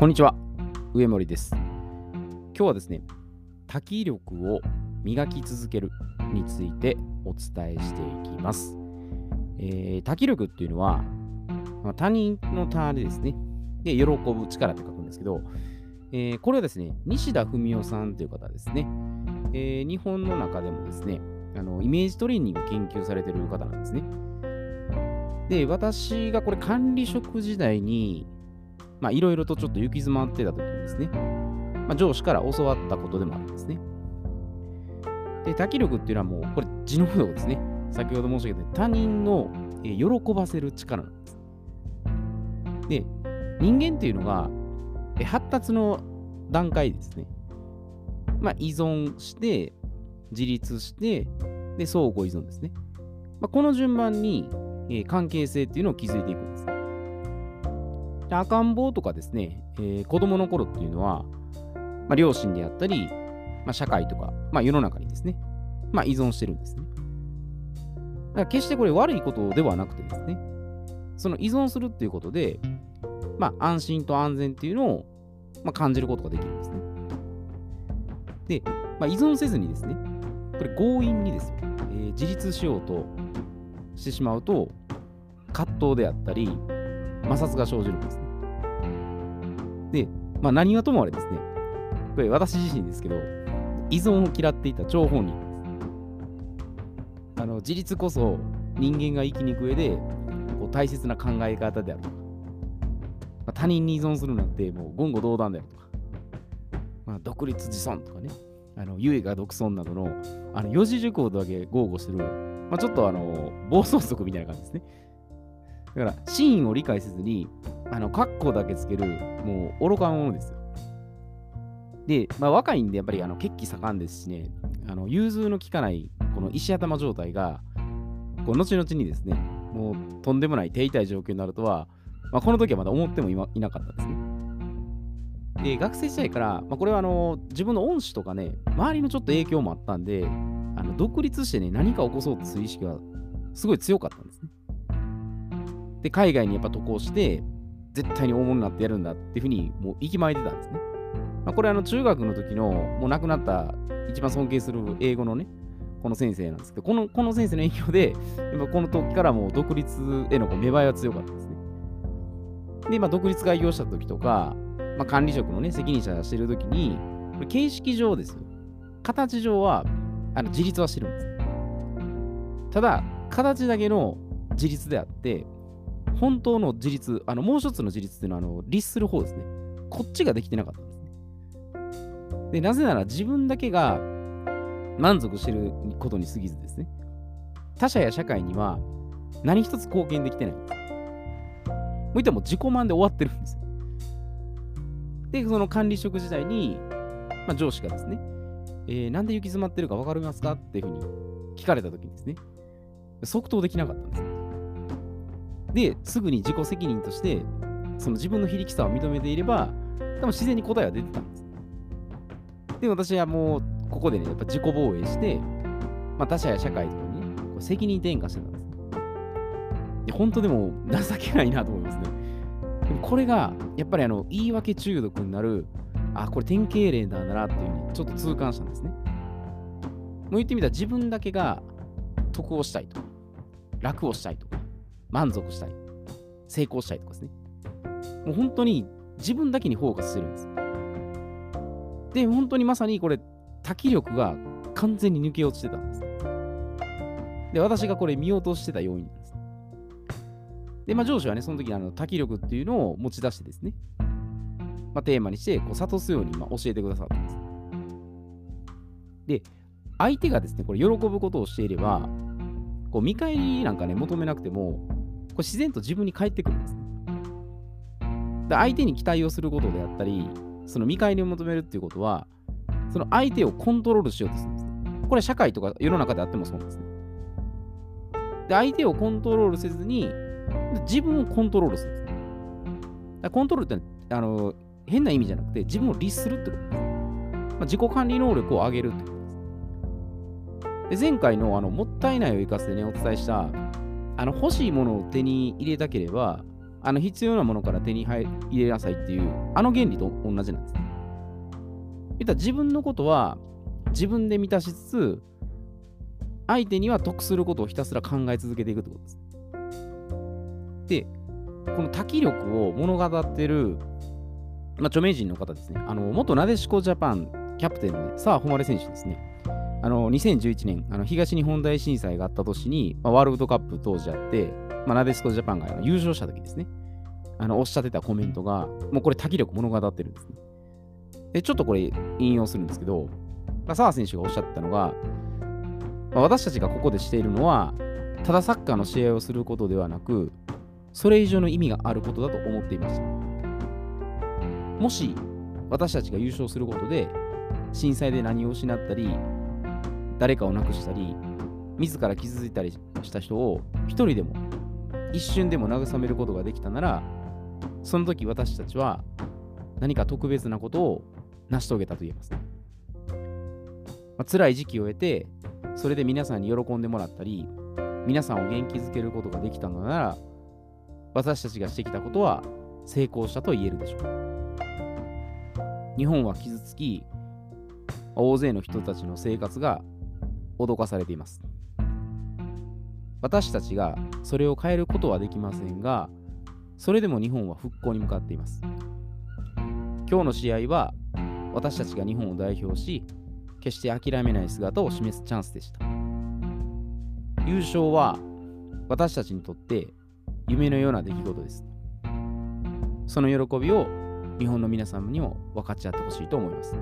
こんにちは、上森です。今日はですね、多気力を磨き続けるについてお伝えしていきます。えー多気力っていうのは、まあ他人の他でですね、で、喜ぶ力って書くんですけど、えーこれはですね、西田文夫さんという方ですね、えー日本の中でもですね、あのイメージトレーニングを研究されてる方なんですね。で、私がこれ管理職時代に、まあ、いろいろとちょっと行き詰まってた時にですね、まあ、上司から教わったことでもあるんですね。で、多気力っていうのはもう、これ、字の不動ですね。先ほど申し上げた他人の、喜ばせる力なんです。で、人間っていうのが、発達の段階ですね。まあ、依存して、自立して、で、相互依存ですね。まあ、この順番に、えー関係性っていうのを築いていく。赤ん坊とかですね、えー子供の頃っていうのは、まあ、両親であったり、まあ、社会とか、まあ、世の中にですね、まあ、依存してるんですね。だから決してこれ悪いことではなくてですね、その依存するっていうことで、まあ、安心と安全っていうのを、まあ、感じることができるんですね。で、まあ、依存せずにですね、これ強引にですよ、えー自立しようとしてしまうと、葛藤であったり、摩擦が生じるんです。まあ、何はともあれですね、これ私自身ですけど、依存を嫌っていた張本人です。あの自立こそ人間が生きに行く上でこう大切な考え方であるとか、まあ他人に依存するなんてもう言語道断であるとか、まあ、独立自尊とかね、あの優位が独尊などのあの四字熟語だけ豪語してる、まあ、ちょっとあの暴走族みたいな感じですね。だから、真意を理解せずに、あの、カッコだけつける、もう愚かなものですよ。で、まあ、若いんで、やっぱり、あの、血気盛んですしね、あの、融通の利かない、この石頭状態が、こう、後々にですね、もう、とんでもない手痛い状況になるとは、まあ、この時はまだ思ってもいいなかったですね。で、学生時代から、まあ、これは、あの、自分の恩師とかね、周りのちょっと影響もあったんで、あの、独立してね、何か起こそうとする意識が、すごい強かったんですね。で、海外にやっぱ渡航して、絶対に大物になってやるんだっていうふうに、もう息巻いてたんですね。まあ、これ、あの、中学の時の、もう亡くなった、一番尊敬する英語のね、この先生なんですけど、このこの先生の影響で、やっぱこの時からもう独立へのこう芽生えは強かったですね。で、まあ、独立開業した時とか、まあ、管理職のね、責任者してる時に、これ形式上ですよ。形上は、あの自立はしてるんです。ただ、形だけの自立であって、本当の自立、あのもう一つの自立っていうのはあの律する方ですね。こっちができてなかったんですね。で、なぜなら自分だけが満足してることに過ぎずですね、他者や社会には何一つ貢献できてないんです。もう言っても自己満で終わってるんですよ。で、その管理職時代に、まあ、上司がですね、えーなんで行き詰まってるか分かりますか？っていうふうに聞かれたときにですね、即答できなかったんですよ。で、すぐに自己責任として、その自分の非力さを認めていれば、多分自然に答えは出てたんです。で、私はもう、ここでね、やっぱ自己防衛して、まあ、他者や社会とかにね、こう責任転嫁してたんです。で、本当でも情けないなと思いますね。でもこれが、やっぱりあの、言い訳中毒になる、あ、これ典型例なんだなっていうふうに、ちょっと痛感したんですね。もう言ってみたら、自分だけが得をしたいと、楽をしたいと、満足したい、成功したいとかですね。もう本当に自分だけにフォーカスしてるんです。で、本当にまさにこれ、多気力が完全に抜け落ちてたんです。で、私がこれ見落としてた要因なんです。で、まあ上司はね、その時にあの多気力っていうのを持ち出してですね、まあ、テーマにして、こう諭すようにまあ教えてくださったんです。で、相手がですね、これ喜ぶことをしていれば、こう見返りなんかね、求めなくても、これ自然と自分に返ってくるんですね。で相手に期待をすることであったり、その見返りを求めるっていうことは、その相手をコントロールしようとするんですね。これは社会とか世の中であってもそうなんですね。で、相手をコントロールせずに、自分をコントロールするんですね。だコントロールってあの変な意味じゃなくて、自分を律するってことです。まあ、自己管理能力を上げるってことです。で前回のあのもったいないを生かしてね、お伝えした、あの欲しいものを手に入れたければ、あの必要なものから手に入れなさいっていう、あの原理と同じなんですね。言ったら自分のことは自分で満たしつつ、相手には得することをひたすら考え続けていくってことです。で、この多気力を物語ってる、まあ、著名人の方ですね。あの、元なでしこジャパンキャプテンの澤穂希選手ですね。あの、2011年、あの東日本大震災があった年に、まあ、ワールドカップ当時あって、まあ、なでしこジャパンが優勝した時ですね。あの、おっしゃってたコメントが、もうこれ多気力物語ってるんですね。で、ちょっとこれ引用するんですけど、まあ、澤選手がおっしゃったのが、まあ、私たちがここでしているのは、ただサッカーの試合をすることではなく、それ以上の意味があることだと思っていました。もし、私たちが優勝することで、震災で何を失ったり、誰かを亡くしたり、自ら傷ついたりした人を一人でも、一瞬でも慰めることができたなら、その時私たちは何か特別なことを成し遂げたと言えます。まあ、辛い時期を得て、それで皆さんに喜んでもらったり、皆さんを元気づけることができたのなら、私たちがしてきたことは成功したと言えるでしょう。日本は傷つき、大勢の人たちの生活が脅かされています。私たちがそれを変えることはできませんが、それでも日本は復興に向かっています。今日の試合は私たちが日本を代表し、決して諦めない姿を示すチャンスでした。優勝は私たちにとって夢のような出来事です。その喜びを日本の皆様にも分かち合ってほしいと思います。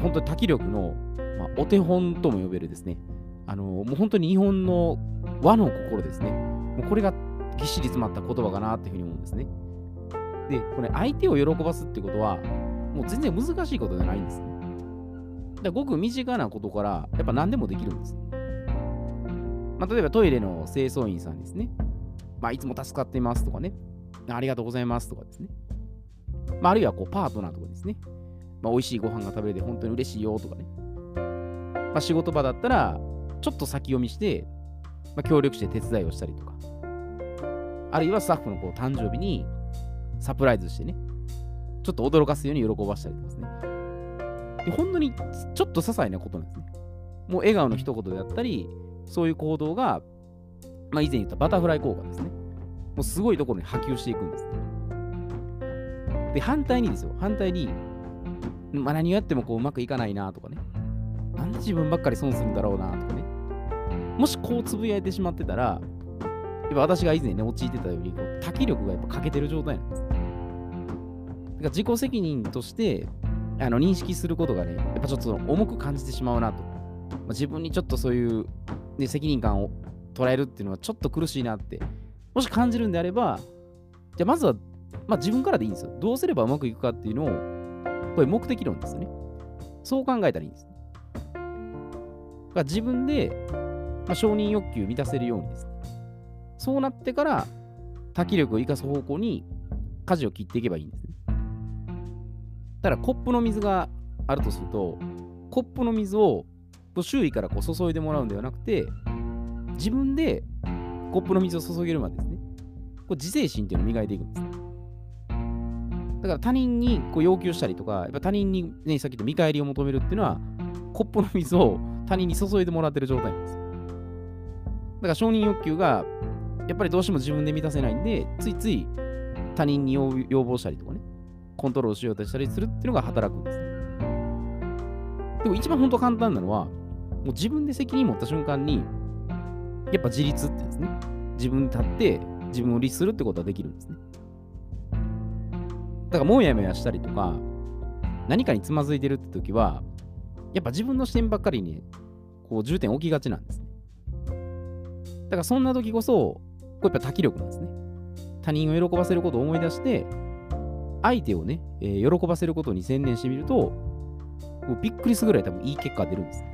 本当に多気力の、まあ、お手本とも呼べるですね、あのもう本当に日本の和の心ですね。もうこれがぎっしり詰まった言葉かなっていうふうに思うんですね。で、これ相手を喜ばすってことは、もう全然難しいことじゃないんですね。だごく身近なことから、やっぱ何でもできるんです。まあ、例えばトイレの清掃員さんですね。まあ、いつも助かっていますとかね。ありがとうございますとかですね。まあ、あるいはこうパートナーとかですね。まあ、美味しいご飯が食べれて本当に嬉しいよとかね。まあ、仕事場だったら、ちょっと先読みして、まあ、協力して手伝いをしたりとか。あるいはスタッフのこう誕生日にサプライズしてね、ちょっと驚かすように喜ばしたりとかですね。で本当にちょっと些細なことなんですね。もう笑顔の一言であったり、そういう行動が、まあ、以前言ったバタフライ効果ですね。もうすごいところに波及していくんです。で、反対にですよ、反対に、まあ、何をやってもこううまくいかないなとかね。なんで自分ばっかり損するんだろうなとかね。もしこうつぶやいてしまってたら、やっぱ私が以前ね、陥ってたように、多気力がやっぱ欠けてる状態なんです。だから自己責任としてあの認識することがね、やっぱちょっと重く感じてしまうなと。まあ、自分にちょっとそういう、ね、責任感を捉えるっていうのはちょっと苦しいなって、もし感じるんであれば、じゃあまずは、まあ、自分からでいいんですよ。どうすればうまくいくかっていうのを、これ目的論ですよね。そう考えたらいいんです。だから自分で、まあ、承認欲求を満たせるようにです、ね、そうなってから、多気力を生かす方向に舵を切っていけばいいんですね。ただコップの水があるとすると、コップの水を周囲からこう注いでもらうんではなくて、自分でコップの水を注げるまでですね、こう自制心っていうのを磨いていくんです。だから他人にこう要求したりとか、やっぱ他人に、ね、さっき言った見返りを求めるっていうのは、コップの水を他人に注いでもらってる状態なんです。だから承認欲求がやっぱりどうしても自分で満たせないんで、ついつい他人に要望したりとかね、コントロールしようとしたりするっていうのが働くんです。でも一番本当簡単なのは、もう自分で責任持った瞬間に、やっぱ自立ってですね、自分に立って自分を律するってことはできるんですね。だからもやもやしたりとか、何かにつまずいてるって時は、やっぱ自分の視点ばっかりに、こう重点置きがちなんですね。だからそんな時こそ、こうやっぱ多気力なんですね。他人を喜ばせることを思い出して、相手をね、えー、喜ばせることに専念してみると、もうびっくりするぐらい多分いい結果が出るんです。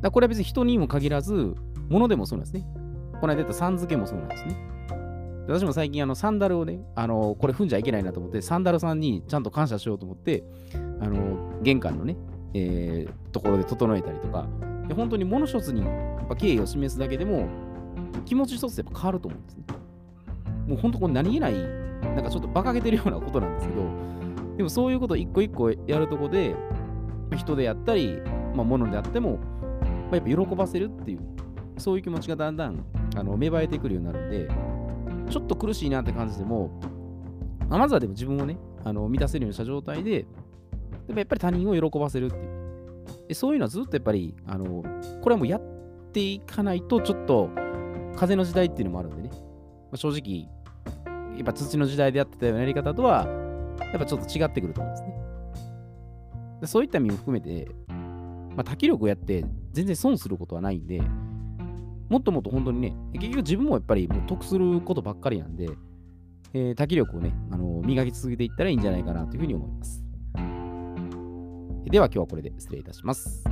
だこれは別に人にも限らず、物でもそうなんですね。この間言ったさん付けもそうなんですね。私も最近あのサンダルをね、あのこれ踏んじゃいけないなと思って、サンダルさんにちゃんと感謝しようと思って、あの玄関のね、えー、ところで整えたりとか、で本当に物一つにやっぱ敬意を示すだけでも、気持ち一つでやっぱ変わると思うんですね。もう本当これ何気ない、なんかちょっと馬鹿げてるようなことなんですけど、でもそういうことを一個一個やるとこで、人であったり、まあ、物であっても、まあ、やっぱ喜ばせるっていう、そういう気持ちがだんだんあの芽生えてくるようになるんで、ちょっと苦しいなって感じでも、まあ、まずはでも自分をね、あの満たせるようにした状態で、でもやっぱり他人を喜ばせるっていう。でそういうのはずっとやっぱり、あのこれはもうやっていかないと、ちょっと風の時代っていうのもあるんでね、まあ、正直、やっぱ土の時代でやってたようなやり方とは、やっぱちょっと違ってくると思うんですね。でそういった意味も含めて、まあ、多気力をやって全然損することはないんで、もっともっと本当にね、結局自分もやっぱりもう得することばっかりなんで、えー、多気力をね、あのー、磨き続けていったらいいんじゃないかなというふうに思います。では今日はこれで失礼いたします。